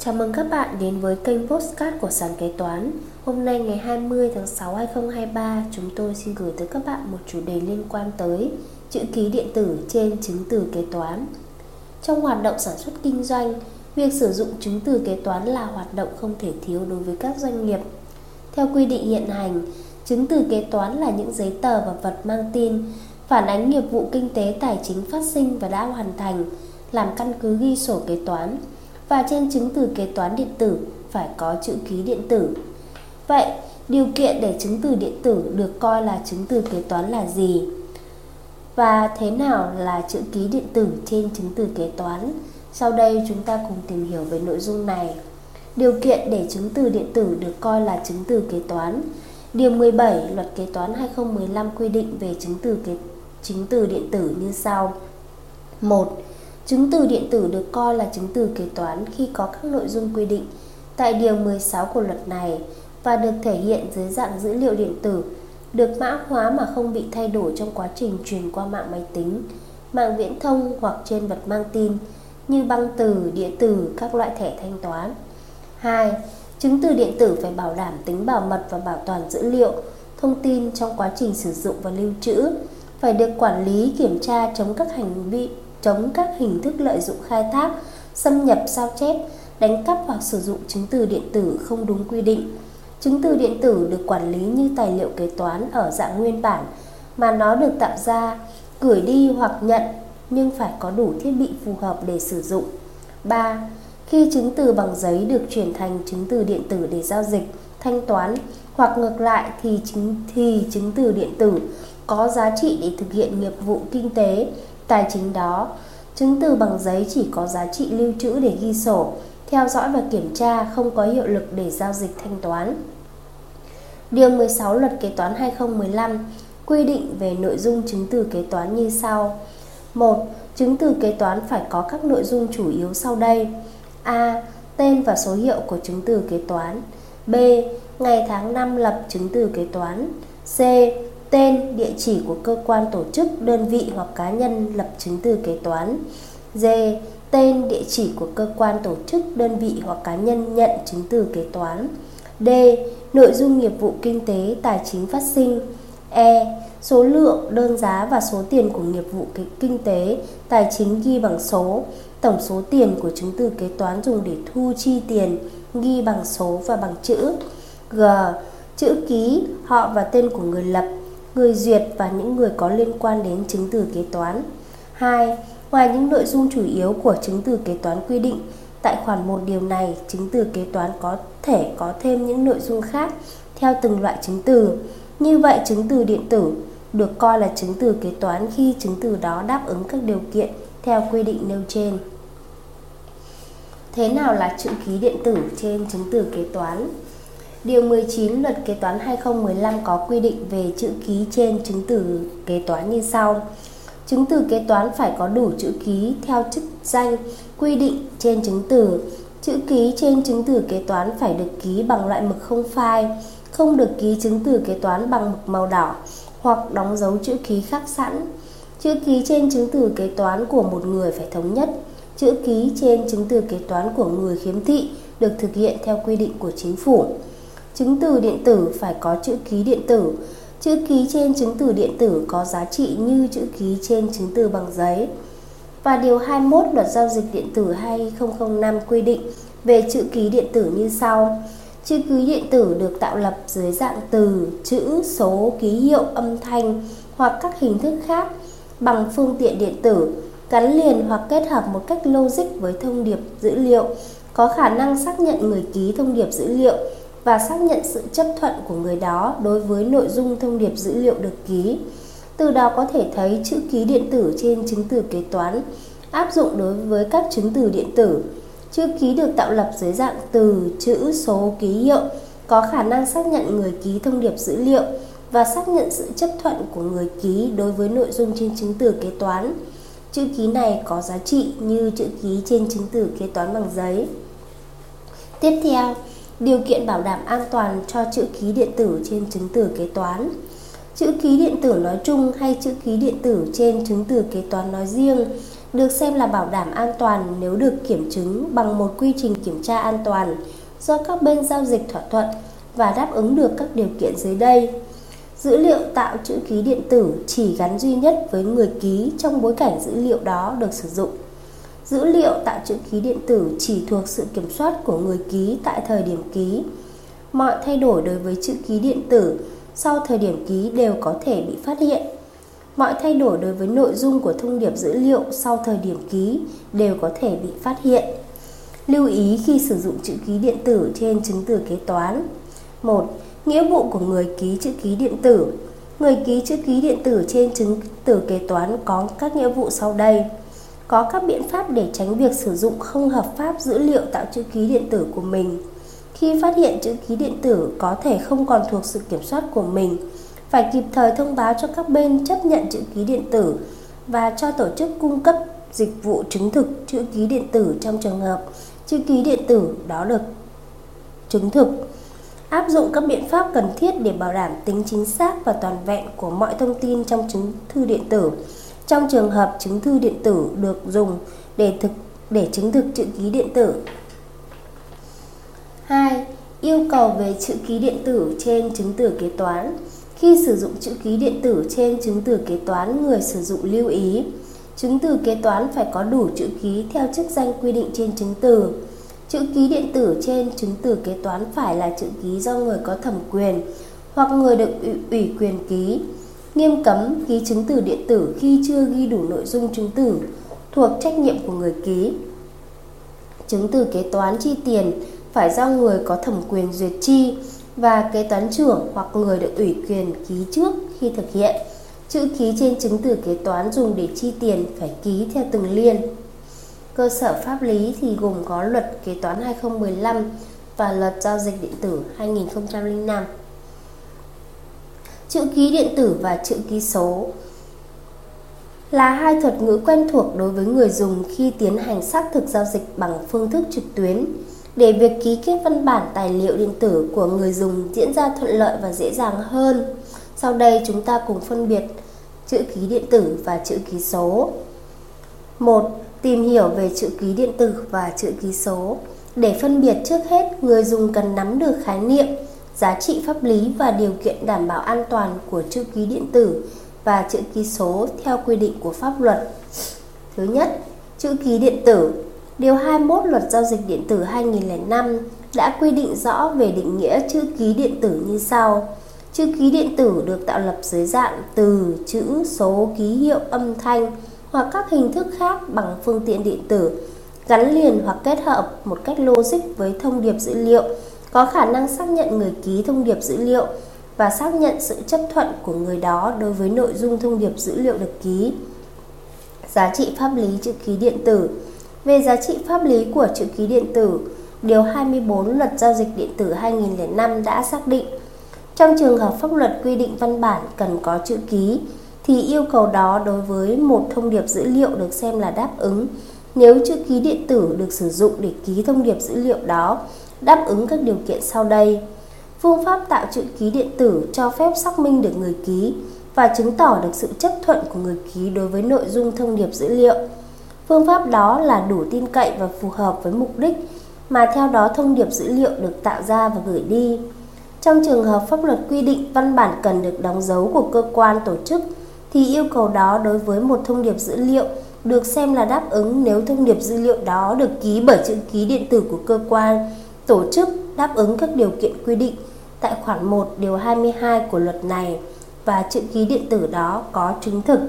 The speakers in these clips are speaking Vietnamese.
Chào mừng các bạn đến với kênh Postcard của Sàn Kế Toán. Hôm nay ngày 20 tháng 6 2023 Chúng tôi xin gửi tới các bạn một chủ đề liên quan tới Chữ ký điện tử trên chứng từ kế toán. Trong hoạt động sản xuất kinh doanh, Việc sử dụng chứng từ kế toán là hoạt động không thể thiếu đối với các doanh nghiệp. Theo quy định hiện hành, Chứng từ kế toán là những giấy tờ và vật mang tin, Phản ánh nghiệp vụ kinh tế tài chính phát sinh và đã hoàn thành, Làm căn cứ ghi sổ kế toán và trên chứng từ kế toán điện tử phải có chữ ký điện tử. Vậy, điều kiện để chứng từ điện tử được coi là chứng từ kế toán là gì? Và thế nào là chữ ký điện tử trên chứng từ kế toán? Sau đây chúng ta cùng tìm hiểu về nội dung này. Điều kiện để chứng từ điện tử được coi là chứng từ kế toán. Điều 17 Luật Kế toán 2015 quy định về chứng từ kế chứng từ điện tử như sau. 1 Chứng từ điện tử được coi là chứng từ kế toán khi có các nội dung quy định tại Điều 16 của luật này và được thể hiện dưới dạng dữ liệu điện tử, được mã hóa mà không bị thay đổi trong quá trình truyền qua mạng máy tính, mạng viễn thông hoặc trên vật mang tin như băng từ, đĩa từ, các loại thẻ thanh toán. 2. Chứng từ điện tử phải bảo đảm tính bảo mật và bảo toàn dữ liệu, thông tin trong quá trình sử dụng và lưu trữ, phải được quản lý, kiểm tra chống các hành vi chống các hình thức lợi dụng khai thác, xâm nhập sao chép, đánh cắp hoặc sử dụng chứng từ điện tử không đúng quy định. Chứng từ điện tử được quản lý như tài liệu kế toán ở dạng nguyên bản mà nó được tạo ra, gửi đi hoặc nhận nhưng phải có đủ thiết bị phù hợp để sử dụng. 3. Khi chứng từ bằng giấy được chuyển thành chứng từ điện tử để giao dịch, thanh toán hoặc ngược lại thì chứng thì chứng từ điện tử có giá trị để thực hiện nghiệp vụ kinh tế Tài chính đó, chứng từ bằng giấy chỉ có giá trị lưu trữ để ghi sổ, theo dõi và kiểm tra không có hiệu lực để giao dịch thanh toán. Điều 16 Luật Kế toán 2015 quy định về nội dung chứng từ kế toán như sau. 1. Chứng từ kế toán phải có các nội dung chủ yếu sau đây. A. Tên và số hiệu của chứng từ kế toán. B. Ngày tháng năm lập chứng từ kế toán. C tên, địa chỉ của cơ quan tổ chức, đơn vị hoặc cá nhân lập chứng từ kế toán. D. Tên, địa chỉ của cơ quan tổ chức, đơn vị hoặc cá nhân nhận chứng từ kế toán. D. Nội dung nghiệp vụ kinh tế, tài chính phát sinh. E. Số lượng, đơn giá và số tiền của nghiệp vụ kinh tế, tài chính ghi bằng số. Tổng số tiền của chứng từ kế toán dùng để thu chi tiền ghi bằng số và bằng chữ. G. Chữ ký, họ và tên của người lập người duyệt và những người có liên quan đến chứng từ kế toán. 2. Ngoài những nội dung chủ yếu của chứng từ kế toán quy định, tại khoản 1 điều này, chứng từ kế toán có thể có thêm những nội dung khác theo từng loại chứng từ. Như vậy, chứng từ điện tử được coi là chứng từ kế toán khi chứng từ đó đáp ứng các điều kiện theo quy định nêu trên. Thế nào là chữ ký điện tử trên chứng từ kế toán? Điều 19 Luật Kế toán 2015 có quy định về chữ ký trên chứng từ kế toán như sau. Chứng từ kế toán phải có đủ chữ ký theo chức danh quy định trên chứng từ. Chữ ký trên chứng từ kế toán phải được ký bằng loại mực không phai, không được ký chứng từ kế toán bằng mực màu đỏ hoặc đóng dấu chữ ký khác sẵn. Chữ ký trên chứng từ kế toán của một người phải thống nhất. Chữ ký trên chứng từ kế toán của người khiếm thị được thực hiện theo quy định của chính phủ. Chứng từ điện tử phải có chữ ký điện tử. Chữ ký trên chứng từ điện tử có giá trị như chữ ký trên chứng từ bằng giấy. Và điều 21 Luật giao dịch điện tử 2005 quy định về chữ ký điện tử như sau. Chữ ký điện tử được tạo lập dưới dạng từ, chữ, số, ký hiệu, âm thanh hoặc các hình thức khác bằng phương tiện điện tử gắn liền hoặc kết hợp một cách logic với thông điệp dữ liệu, có khả năng xác nhận người ký thông điệp dữ liệu và xác nhận sự chấp thuận của người đó đối với nội dung thông điệp dữ liệu được ký. Từ đó có thể thấy chữ ký điện tử trên chứng từ kế toán áp dụng đối với các chứng từ điện tử. Chữ ký được tạo lập dưới dạng từ, chữ, số, ký hiệu, có khả năng xác nhận người ký thông điệp dữ liệu và xác nhận sự chấp thuận của người ký đối với nội dung trên chứng từ kế toán. Chữ ký này có giá trị như chữ ký trên chứng từ kế toán bằng giấy. Tiếp theo, điều kiện bảo đảm an toàn cho chữ ký điện tử trên chứng từ kế toán. Chữ ký điện tử nói chung hay chữ ký điện tử trên chứng từ kế toán nói riêng được xem là bảo đảm an toàn nếu được kiểm chứng bằng một quy trình kiểm tra an toàn do các bên giao dịch thỏa thuận và đáp ứng được các điều kiện dưới đây. Dữ liệu tạo chữ ký điện tử chỉ gắn duy nhất với người ký trong bối cảnh dữ liệu đó được sử dụng. Dữ liệu tạo chữ ký điện tử chỉ thuộc sự kiểm soát của người ký tại thời điểm ký. Mọi thay đổi đối với chữ ký điện tử sau thời điểm ký đều có thể bị phát hiện. Mọi thay đổi đối với nội dung của thông điệp dữ liệu sau thời điểm ký đều có thể bị phát hiện. Lưu ý khi sử dụng chữ ký điện tử trên chứng từ kế toán. 1. Nghĩa vụ của người ký chữ ký điện tử. Người ký chữ ký điện tử trên chứng từ kế toán có các nghĩa vụ sau đây. Có các biện pháp để tránh việc sử dụng không hợp pháp dữ liệu tạo chữ ký điện tử của mình. Khi phát hiện chữ ký điện tử có thể không còn thuộc sự kiểm soát của mình, phải kịp thời thông báo cho các bên chấp nhận chữ ký điện tử và cho tổ chức cung cấp dịch vụ chứng thực chữ ký điện tử trong trường hợp chữ ký điện tử đó được chứng thực áp dụng các biện pháp cần thiết để bảo đảm tính chính xác và toàn vẹn của mọi thông tin trong chứng thư điện tử trong trường hợp chứng thư điện tử được dùng để thực để chứng thực chữ ký điện tử 2. Yêu cầu về chữ ký điện tử trên chứng từ kế toán khi sử dụng chữ ký điện tử trên chứng từ kế toán, người sử dụng lưu ý chứng từ kế toán phải có đủ chữ ký theo chức danh quy định trên chứng từ. Chữ ký điện tử trên chứng từ kế toán phải là chữ ký do người có thẩm quyền hoặc người được ủy quyền ký. Nghiêm cấm ký chứng từ điện tử khi chưa ghi đủ nội dung chứng từ thuộc trách nhiệm của người ký. Chứng từ kế toán chi tiền phải do người có thẩm quyền duyệt chi và kế toán trưởng hoặc người được ủy quyền ký trước khi thực hiện. Chữ ký trên chứng từ kế toán dùng để chi tiền phải ký theo từng liên. Cơ sở pháp lý thì gồm có luật kế toán 2015 và luật giao dịch điện tử 2005. Chữ ký điện tử và chữ ký số là hai thuật ngữ quen thuộc đối với người dùng khi tiến hành xác thực giao dịch bằng phương thức trực tuyến để việc ký kết văn bản tài liệu điện tử của người dùng diễn ra thuận lợi và dễ dàng hơn. Sau đây chúng ta cùng phân biệt chữ ký điện tử và chữ ký số. 1. Tìm hiểu về chữ ký điện tử và chữ ký số. Để phân biệt trước hết, người dùng cần nắm được khái niệm, giá trị pháp lý và điều kiện đảm bảo an toàn của chữ ký điện tử và chữ ký số theo quy định của pháp luật. Thứ nhất, chữ ký điện tử Điều 21 Luật Giao dịch Điện tử 2005 đã quy định rõ về định nghĩa chữ ký điện tử như sau. Chữ ký điện tử được tạo lập dưới dạng từ, chữ, số, ký hiệu, âm thanh hoặc các hình thức khác bằng phương tiện điện tử gắn liền hoặc kết hợp một cách logic với thông điệp dữ liệu có khả năng xác nhận người ký thông điệp dữ liệu và xác nhận sự chấp thuận của người đó đối với nội dung thông điệp dữ liệu được ký. Giá trị pháp lý chữ ký điện tử về giá trị pháp lý của chữ ký điện tử, Điều 24 Luật Giao dịch Điện tử 2005 đã xác định trong trường hợp pháp luật quy định văn bản cần có chữ ký thì yêu cầu đó đối với một thông điệp dữ liệu được xem là đáp ứng nếu chữ ký điện tử được sử dụng để ký thông điệp dữ liệu đó đáp ứng các điều kiện sau đây. Phương pháp tạo chữ ký điện tử cho phép xác minh được người ký và chứng tỏ được sự chấp thuận của người ký đối với nội dung thông điệp dữ liệu. Phương pháp đó là đủ tin cậy và phù hợp với mục đích mà theo đó thông điệp dữ liệu được tạo ra và gửi đi. Trong trường hợp pháp luật quy định văn bản cần được đóng dấu của cơ quan tổ chức thì yêu cầu đó đối với một thông điệp dữ liệu được xem là đáp ứng nếu thông điệp dữ liệu đó được ký bởi chữ ký điện tử của cơ quan tổ chức đáp ứng các điều kiện quy định tại khoản 1 điều 22 của luật này và chữ ký điện tử đó có chứng thực.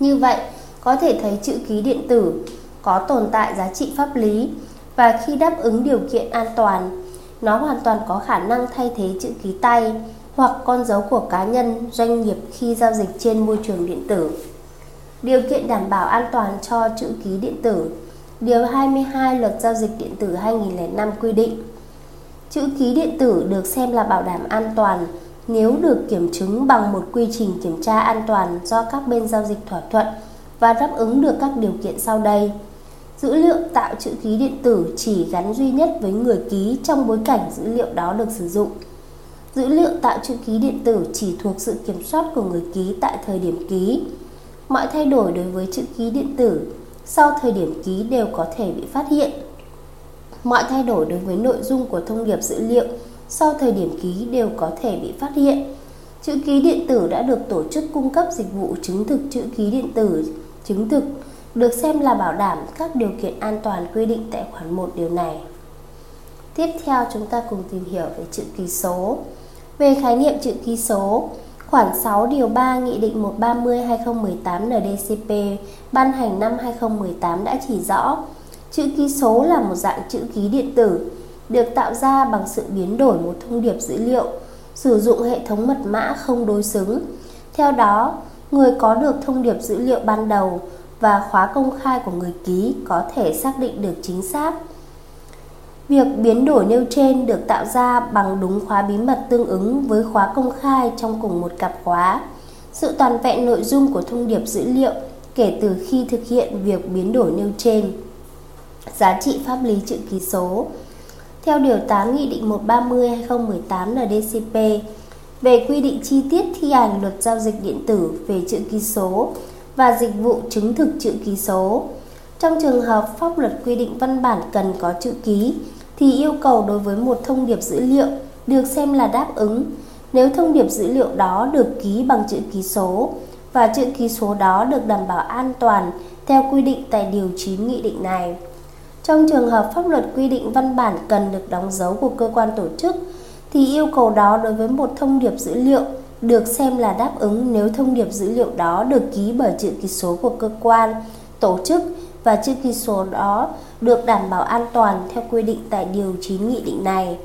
Như vậy, có thể thấy chữ ký điện tử có tồn tại giá trị pháp lý và khi đáp ứng điều kiện an toàn, nó hoàn toàn có khả năng thay thế chữ ký tay hoặc con dấu của cá nhân, doanh nghiệp khi giao dịch trên môi trường điện tử. Điều kiện đảm bảo an toàn cho chữ ký điện tử Điều 22 Luật Giao dịch Điện tử 2005 quy định Chữ ký điện tử được xem là bảo đảm an toàn nếu được kiểm chứng bằng một quy trình kiểm tra an toàn do các bên giao dịch thỏa thuận và đáp ứng được các điều kiện sau đây. Dữ liệu tạo chữ ký điện tử chỉ gắn duy nhất với người ký trong bối cảnh dữ liệu đó được sử dụng. Dữ liệu tạo chữ ký điện tử chỉ thuộc sự kiểm soát của người ký tại thời điểm ký. mọi thay đổi đối với chữ ký điện tử sau thời điểm ký đều có thể bị phát hiện. Mọi thay đổi đối với nội dung của thông điệp dữ liệu sau thời điểm ký đều có thể bị phát hiện. Chữ ký điện tử đã được tổ chức cung cấp dịch vụ chứng thực chữ ký điện tử chứng thực được xem là bảo đảm các điều kiện an toàn quy định tại khoản 1 điều này. Tiếp theo chúng ta cùng tìm hiểu về chữ ký số. Về khái niệm chữ ký số, khoản 6 điều 3 Nghị định 130/2018 NDCP ban hành năm 2018 đã chỉ rõ chữ ký số là một dạng chữ ký điện tử được tạo ra bằng sự biến đổi một thông điệp dữ liệu sử dụng hệ thống mật mã không đối xứng. Theo đó, người có được thông điệp dữ liệu ban đầu và khóa công khai của người ký có thể xác định được chính xác. Việc biến đổi nêu trên được tạo ra bằng đúng khóa bí mật tương ứng với khóa công khai trong cùng một cặp khóa. Sự toàn vẹn nội dung của thông điệp dữ liệu kể từ khi thực hiện việc biến đổi nêu trên. Giá trị pháp lý chữ ký số Theo Điều 8 Nghị định 130-2018 NDCP về quy định chi tiết thi hành luật giao dịch điện tử về chữ ký số và dịch vụ chứng thực chữ ký số. Trong trường hợp pháp luật quy định văn bản cần có chữ ký thì yêu cầu đối với một thông điệp dữ liệu được xem là đáp ứng nếu thông điệp dữ liệu đó được ký bằng chữ ký số và chữ ký số đó được đảm bảo an toàn theo quy định tại điều 9 nghị định này. Trong trường hợp pháp luật quy định văn bản cần được đóng dấu của cơ quan tổ chức thì yêu cầu đó đối với một thông điệp dữ liệu được xem là đáp ứng nếu thông điệp dữ liệu đó được ký bởi chữ ký số của cơ quan, tổ chức và chữ ký số đó được đảm bảo an toàn theo quy định tại điều 9 nghị định này.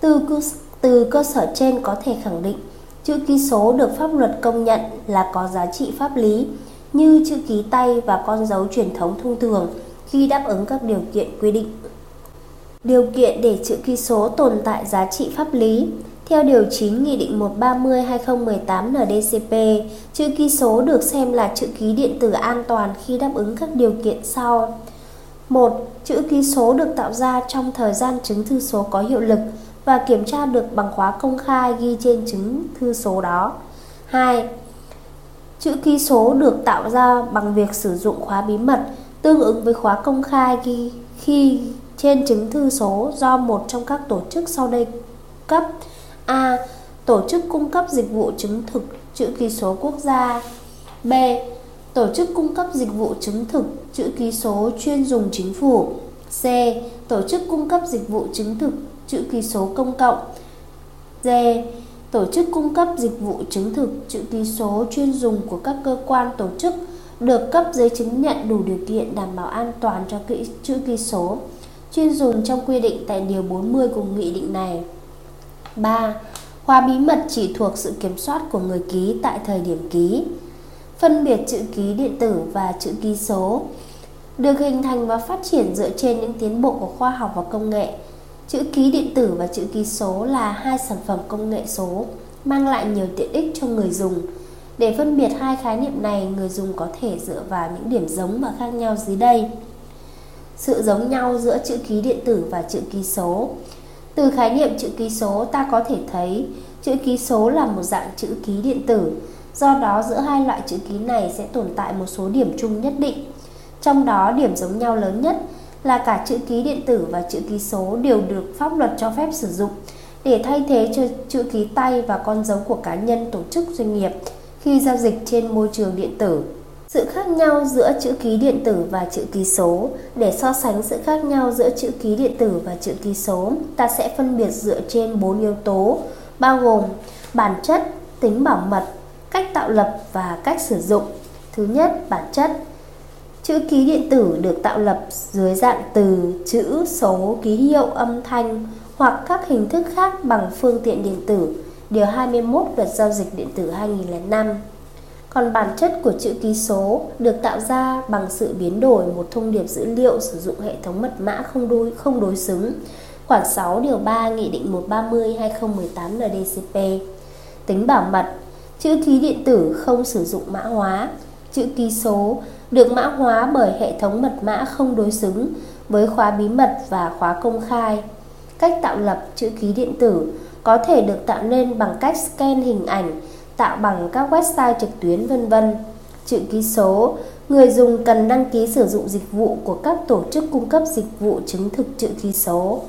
Từ cơ, từ cơ sở trên có thể khẳng định chữ ký số được pháp luật công nhận là có giá trị pháp lý như chữ ký tay và con dấu truyền thống thông thường khi đáp ứng các điều kiện quy định. Điều kiện để chữ ký số tồn tại giá trị pháp lý theo Điều 9 Nghị định 130-2018 NDCP, chữ ký số được xem là chữ ký điện tử an toàn khi đáp ứng các điều kiện sau. 1. Chữ ký số được tạo ra trong thời gian chứng thư số có hiệu lực và kiểm tra được bằng khóa công khai ghi trên chứng thư số đó. 2. Chữ ký số được tạo ra bằng việc sử dụng khóa bí mật tương ứng với khóa công khai ghi khi trên chứng thư số do một trong các tổ chức sau đây cấp A. Tổ chức cung cấp dịch vụ chứng thực chữ ký số quốc gia B. Tổ chức cung cấp dịch vụ chứng thực chữ ký số chuyên dùng chính phủ C. Tổ chức cung cấp dịch vụ chứng thực chữ ký số công cộng D. Tổ chức cung cấp dịch vụ chứng thực chữ ký số chuyên dùng của các cơ quan tổ chức được cấp giấy chứng nhận đủ điều kiện đảm bảo an toàn cho kỹ chữ ký số, chuyên dùng trong quy định tại điều 40 của nghị định này. 3. Khóa bí mật chỉ thuộc sự kiểm soát của người ký tại thời điểm ký. Phân biệt chữ ký điện tử và chữ ký số được hình thành và phát triển dựa trên những tiến bộ của khoa học và công nghệ. Chữ ký điện tử và chữ ký số là hai sản phẩm công nghệ số mang lại nhiều tiện ích cho người dùng. Để phân biệt hai khái niệm này, người dùng có thể dựa vào những điểm giống và khác nhau dưới đây. Sự giống nhau giữa chữ ký điện tử và chữ ký số từ khái niệm chữ ký số ta có thể thấy chữ ký số là một dạng chữ ký điện tử. Do đó giữa hai loại chữ ký này sẽ tồn tại một số điểm chung nhất định. Trong đó điểm giống nhau lớn nhất là cả chữ ký điện tử và chữ ký số đều được pháp luật cho phép sử dụng để thay thế cho chữ ký tay và con dấu của cá nhân, tổ chức, doanh nghiệp khi giao dịch trên môi trường điện tử. Sự khác nhau giữa chữ ký điện tử và chữ ký số. Để so sánh sự khác nhau giữa chữ ký điện tử và chữ ký số Ta sẽ phân biệt dựa trên bốn yếu tố Bao gồm bản chất, tính bảo mật, cách tạo lập và cách sử dụng. Thứ nhất, bản chất. Chữ ký điện tử được tạo lập dưới dạng từ, chữ, số, ký hiệu, âm thanh hoặc các hình thức khác bằng phương tiện điện tử. Điều 21 Luật Giao dịch Điện tử 2005 còn bản chất của chữ ký số được tạo ra bằng sự biến đổi một thông điệp dữ liệu sử dụng hệ thống mật mã không đối không đối xứng. Khoản 6 điều 3 Nghị định 130/2018 NDCP. Tính bảo mật, chữ ký điện tử không sử dụng mã hóa. Chữ ký số được mã hóa bởi hệ thống mật mã không đối xứng với khóa bí mật và khóa công khai. Cách tạo lập chữ ký điện tử có thể được tạo nên bằng cách scan hình ảnh tạo bằng các website trực tuyến vân vân. Chữ ký số Người dùng cần đăng ký sử dụng dịch vụ của các tổ chức cung cấp dịch vụ chứng thực chữ ký số.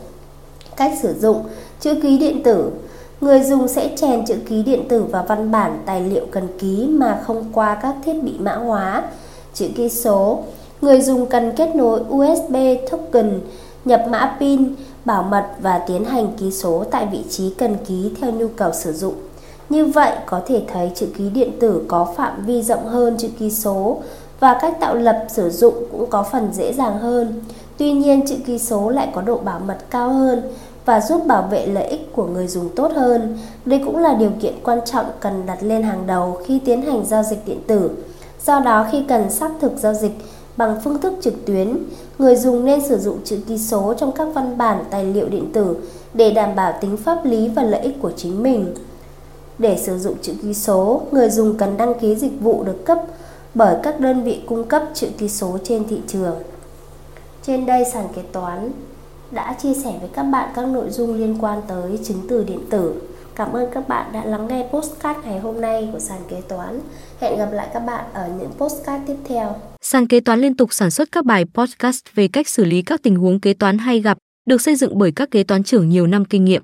Cách sử dụng chữ ký điện tử Người dùng sẽ chèn chữ ký điện tử vào văn bản tài liệu cần ký mà không qua các thiết bị mã hóa. Chữ ký số Người dùng cần kết nối USB token, nhập mã pin, bảo mật và tiến hành ký số tại vị trí cần ký theo nhu cầu sử dụng. Như vậy có thể thấy chữ ký điện tử có phạm vi rộng hơn chữ ký số và cách tạo lập sử dụng cũng có phần dễ dàng hơn. Tuy nhiên chữ ký số lại có độ bảo mật cao hơn và giúp bảo vệ lợi ích của người dùng tốt hơn. Đây cũng là điều kiện quan trọng cần đặt lên hàng đầu khi tiến hành giao dịch điện tử. Do đó khi cần xác thực giao dịch bằng phương thức trực tuyến, người dùng nên sử dụng chữ ký số trong các văn bản tài liệu điện tử để đảm bảo tính pháp lý và lợi ích của chính mình. Để sử dụng chữ ký số, người dùng cần đăng ký dịch vụ được cấp bởi các đơn vị cung cấp chữ ký số trên thị trường. Trên đây sàn kế toán đã chia sẻ với các bạn các nội dung liên quan tới chứng từ điện tử. Cảm ơn các bạn đã lắng nghe postcard ngày hôm nay của sàn kế toán. Hẹn gặp lại các bạn ở những postcard tiếp theo. Sàn kế toán liên tục sản xuất các bài podcast về cách xử lý các tình huống kế toán hay gặp, được xây dựng bởi các kế toán trưởng nhiều năm kinh nghiệm.